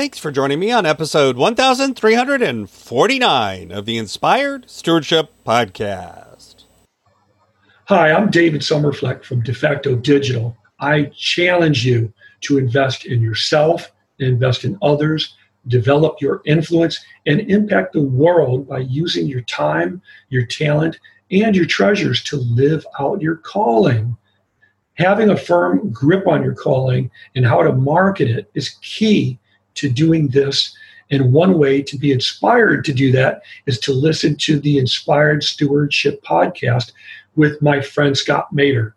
Thanks for joining me on episode 1349 of the Inspired Stewardship Podcast. Hi, I'm David Sommerfleck from DeFacto Digital. I challenge you to invest in yourself, invest in others, develop your influence, and impact the world by using your time, your talent, and your treasures to live out your calling. Having a firm grip on your calling and how to market it is key to doing this. And one way to be inspired to do that is to listen to the Inspired Stewardship podcast with my friend Scott Maderer.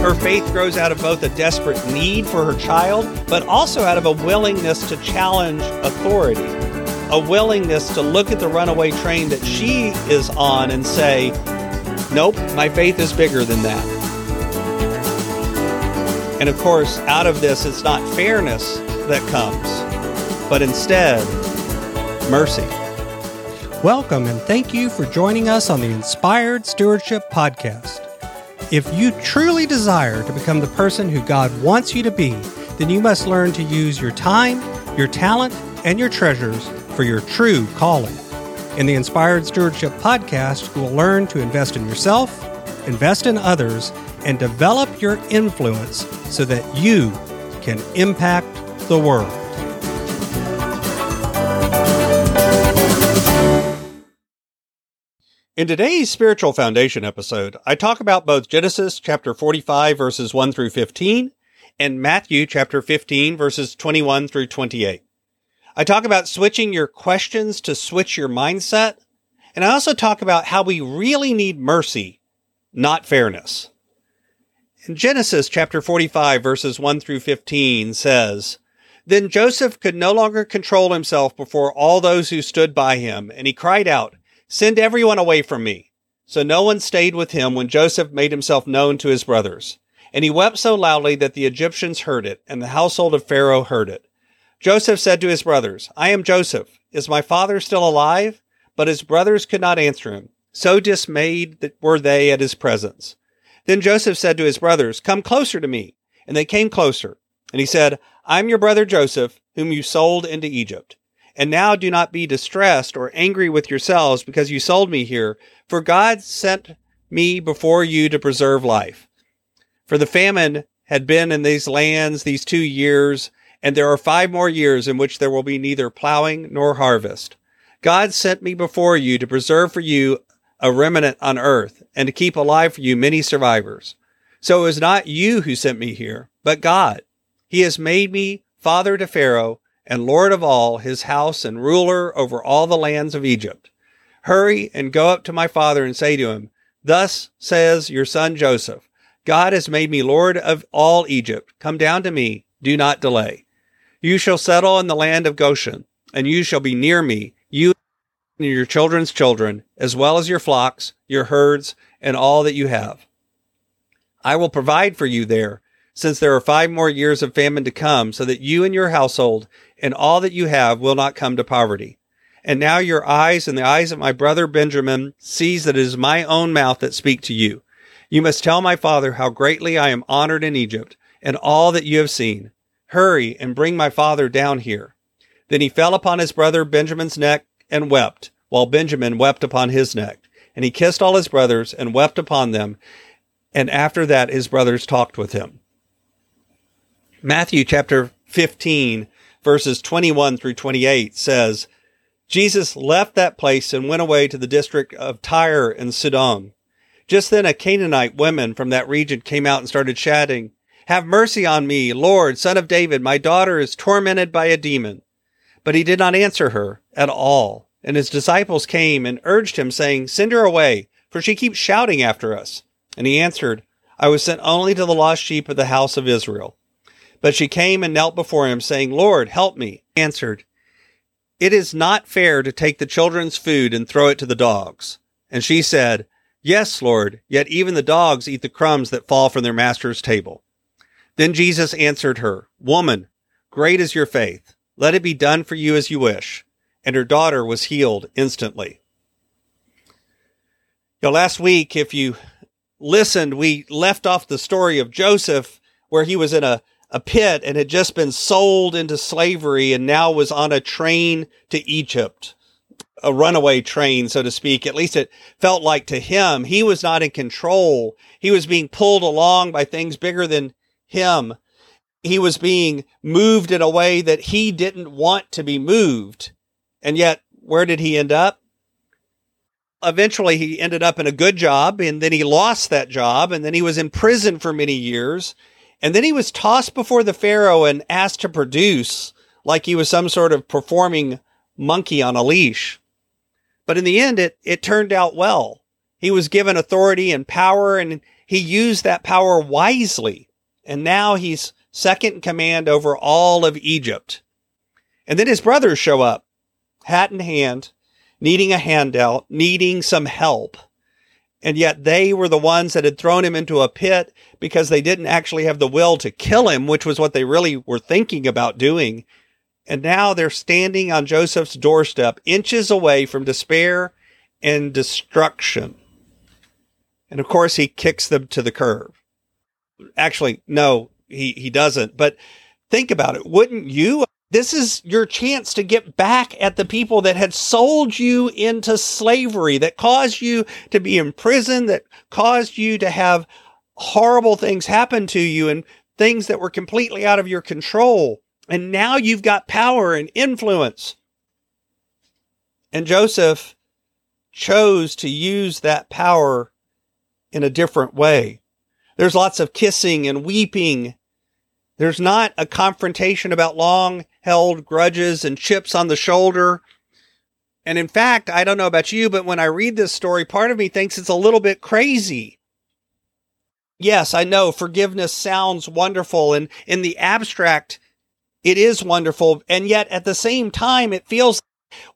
Her faith grows out of both a desperate need for her child, but also out of a willingness to challenge authority a willingness to look at the runaway train that she is on and say, Nope, my faith is bigger than that. And of course, out of this, it's not fairness that comes, but instead, mercy. Welcome and thank you for joining us on the Inspired Stewardship Podcast. If you truly desire to become the person who God wants you to be, then you must learn to use your time, your talent, and your treasures for your true calling. In the Inspired Stewardship podcast, you will learn to invest in yourself, invest in others, and develop your influence so that you can impact the world. In today's spiritual foundation episode, I talk about both Genesis chapter 45 verses 1 through 15 and Matthew chapter 15 verses 21 through 28. I talk about switching your questions to switch your mindset. And I also talk about how we really need mercy, not fairness. In Genesis chapter 45 verses 1 through 15 says, Then Joseph could no longer control himself before all those who stood by him, and he cried out, Send everyone away from me. So no one stayed with him when Joseph made himself known to his brothers. And he wept so loudly that the Egyptians heard it, and the household of Pharaoh heard it. Joseph said to his brothers, I am Joseph. Is my father still alive? But his brothers could not answer him. So dismayed were they at his presence. Then Joseph said to his brothers, Come closer to me. And they came closer. And he said, I'm your brother Joseph, whom you sold into Egypt. And now do not be distressed or angry with yourselves because you sold me here, for God sent me before you to preserve life. For the famine had been in these lands these two years, and there are five more years in which there will be neither plowing nor harvest. God sent me before you to preserve for you a remnant on earth and to keep alive for you many survivors. So it was not you who sent me here, but God. He has made me father to Pharaoh and lord of all his house and ruler over all the lands of Egypt. Hurry and go up to my father and say to him, Thus says your son Joseph, God has made me lord of all Egypt. Come down to me. Do not delay. You shall settle in the land of Goshen, and you shall be near me, you and your children's children, as well as your flocks, your herds, and all that you have. I will provide for you there, since there are five more years of famine to come, so that you and your household and all that you have will not come to poverty. And now your eyes and the eyes of my brother Benjamin sees that it is my own mouth that speak to you. You must tell my father how greatly I am honored in Egypt, and all that you have seen. Hurry and bring my father down here. Then he fell upon his brother Benjamin's neck and wept, while Benjamin wept upon his neck. And he kissed all his brothers and wept upon them. And after that, his brothers talked with him. Matthew chapter 15, verses 21 through 28 says, Jesus left that place and went away to the district of Tyre and Sidon. Just then a Canaanite woman from that region came out and started shouting, have mercy on me, Lord, son of David. My daughter is tormented by a demon. But he did not answer her at all. And his disciples came and urged him, saying, Send her away, for she keeps shouting after us. And he answered, I was sent only to the lost sheep of the house of Israel. But she came and knelt before him, saying, Lord, help me. He answered, It is not fair to take the children's food and throw it to the dogs. And she said, Yes, Lord, yet even the dogs eat the crumbs that fall from their master's table. Then Jesus answered her, Woman, great is your faith. Let it be done for you as you wish. And her daughter was healed instantly. You know, last week, if you listened, we left off the story of Joseph where he was in a, a pit and had just been sold into slavery and now was on a train to Egypt, a runaway train, so to speak. At least it felt like to him. He was not in control. He was being pulled along by things bigger than him. He was being moved in a way that he didn't want to be moved. And yet, where did he end up? Eventually, he ended up in a good job and then he lost that job and then he was in prison for many years and then he was tossed before the Pharaoh and asked to produce like he was some sort of performing monkey on a leash. But in the end, it, it turned out well. He was given authority and power and he used that power wisely. And now he's second in command over all of Egypt. And then his brothers show up, hat in hand, needing a handout, needing some help. And yet they were the ones that had thrown him into a pit because they didn't actually have the will to kill him, which was what they really were thinking about doing. And now they're standing on Joseph's doorstep, inches away from despair and destruction. And of course, he kicks them to the curb. Actually, no, he, he doesn't. But think about it. Wouldn't you this is your chance to get back at the people that had sold you into slavery, that caused you to be in prison, that caused you to have horrible things happen to you and things that were completely out of your control. And now you've got power and influence. And Joseph chose to use that power in a different way. There's lots of kissing and weeping there's not a confrontation about long held grudges and chips on the shoulder. And in fact, I don't know about you, but when I read this story, part of me thinks it's a little bit crazy. Yes, I know forgiveness sounds wonderful and in the abstract, it is wonderful. And yet at the same time, it feels,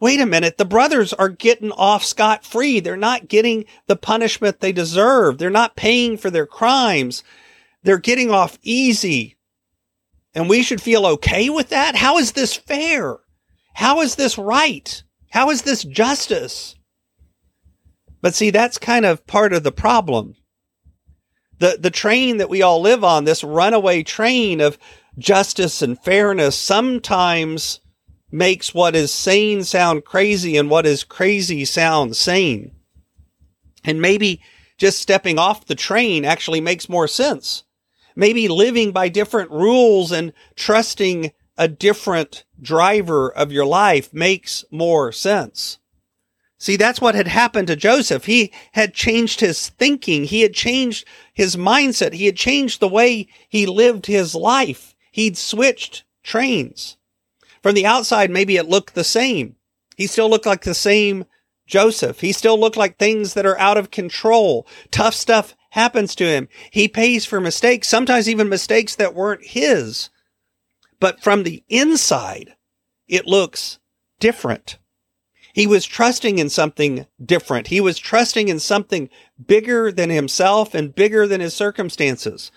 wait a minute, the brothers are getting off scot free. They're not getting the punishment they deserve. They're not paying for their crimes. They're getting off easy and we should feel okay with that? How is this fair? How is this right? How is this justice? But see, that's kind of part of the problem. The, the train that we all live on, this runaway train of justice and fairness, sometimes makes what is sane sound crazy and what is crazy sound sane. And maybe just stepping off the train actually makes more sense maybe living by different rules and trusting a different driver of your life makes more sense. See, that's what had happened to Joseph. He had changed his thinking. He had changed his mindset. He had changed the way he lived his life. He'd switched trains. From the outside, maybe it looked the same. He still looked like the same Joseph. He still looked like things that are out of control. Tough stuff happens to him. He pays for mistakes, sometimes even mistakes that weren't his. But from the inside, it looks different. He was trusting in something different. He was trusting in something bigger than himself and bigger than his circumstances.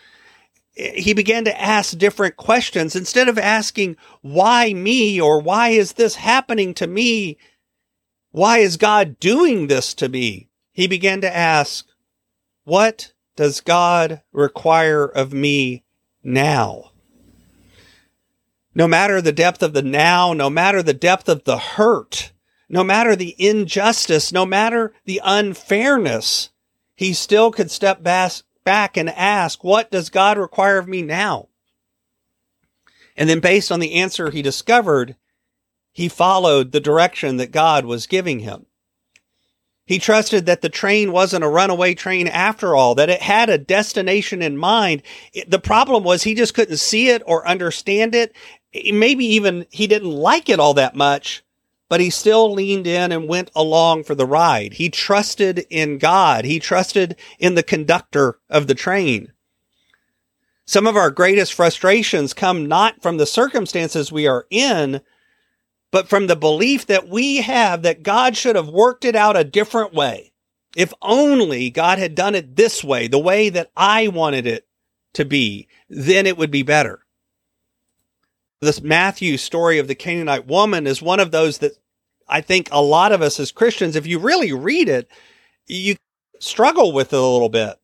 He began to ask different questions instead of asking, why me or why is this happening to me? Why is God doing this to me? He began to ask, what does God require of me now? No matter the depth of the now, no matter the depth of the hurt, no matter the injustice, no matter the unfairness, he still could step back and ask, what does God require of me now? And then based on the answer he discovered, he followed the direction that God was giving him. He trusted that the train wasn't a runaway train after all, that it had a destination in mind. The problem was he just couldn't see it or understand it. Maybe even he didn't like it all that much, but he still leaned in and went along for the ride. He trusted in God. He trusted in the conductor of the train. Some of our greatest frustrations come not from the circumstances we are in, but from the belief that we have that God should have worked it out a different way. If only God had done it this way, the way that I wanted it to be, then it would be better. This Matthew story of the Canaanite woman is one of those that I think a lot of us as Christians, if you really read it, you struggle with it a little bit.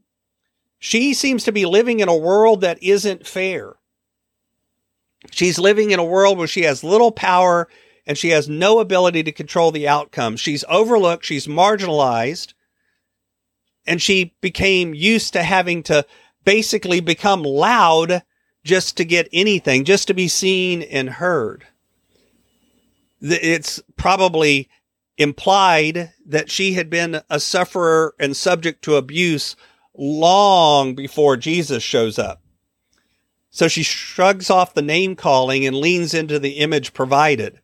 She seems to be living in a world that isn't fair. She's living in a world where she has little power and she has no ability to control the outcome. She's overlooked, she's marginalized, and she became used to having to basically become loud just to get anything, just to be seen and heard. It's probably implied that she had been a sufferer and subject to abuse long before Jesus shows up. So she shrugs off the name calling and leans into the image provided.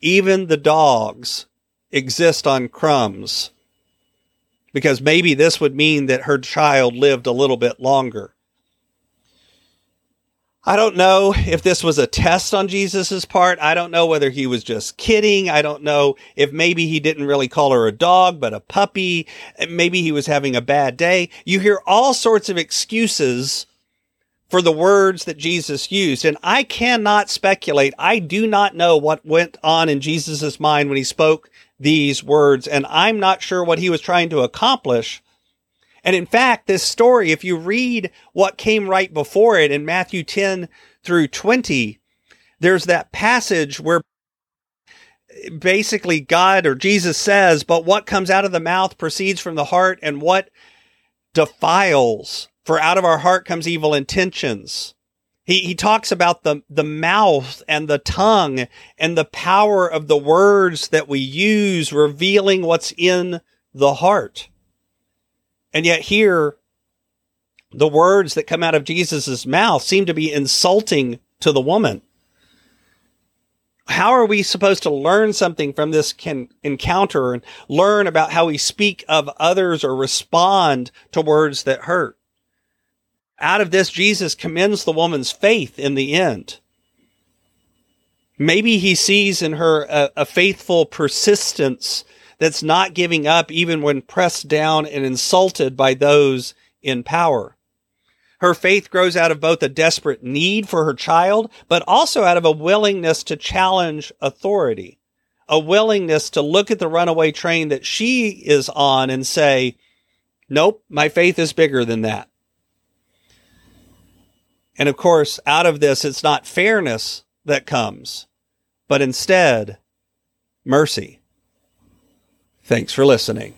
Even the dogs exist on crumbs because maybe this would mean that her child lived a little bit longer. I don't know if this was a test on Jesus's part. I don't know whether he was just kidding. I don't know if maybe he didn't really call her a dog, but a puppy. Maybe he was having a bad day. You hear all sorts of excuses for the words that Jesus used. And I cannot speculate. I do not know what went on in Jesus's mind when he spoke these words. And I'm not sure what he was trying to accomplish and in fact, this story, if you read what came right before it in Matthew 10 through 20, there's that passage where basically God or Jesus says, but what comes out of the mouth proceeds from the heart and what defiles, for out of our heart comes evil intentions. He, he talks about the, the mouth and the tongue and the power of the words that we use revealing what's in the heart. And yet here, the words that come out of Jesus' mouth seem to be insulting to the woman. How are we supposed to learn something from this can encounter and learn about how we speak of others or respond to words that hurt? Out of this, Jesus commends the woman's faith in the end. Maybe he sees in her a, a faithful persistence that's not giving up even when pressed down and insulted by those in power. Her faith grows out of both a desperate need for her child, but also out of a willingness to challenge authority, a willingness to look at the runaway train that she is on and say, Nope, my faith is bigger than that. And of course, out of this, it's not fairness that comes, but instead mercy. Thanks for listening.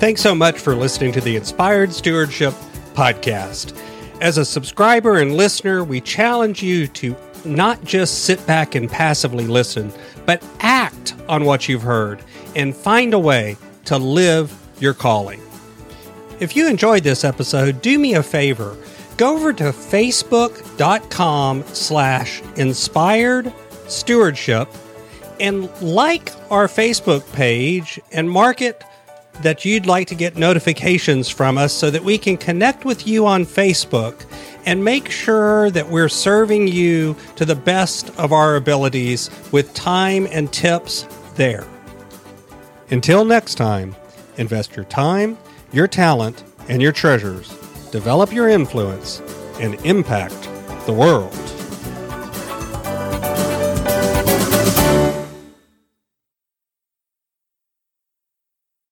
Thanks so much for listening to the Inspired Stewardship Podcast. As a subscriber and listener, we challenge you to not just sit back and passively listen, but act on what you've heard and find a way to live your calling. If you enjoyed this episode, do me a favor go over to facebook.com slash inspired stewardship and like our Facebook page and mark it that you'd like to get notifications from us so that we can connect with you on Facebook and make sure that we're serving you to the best of our abilities with time and tips there. Until next time, invest your time, your talent, and your treasures develop your influence, and impact the world.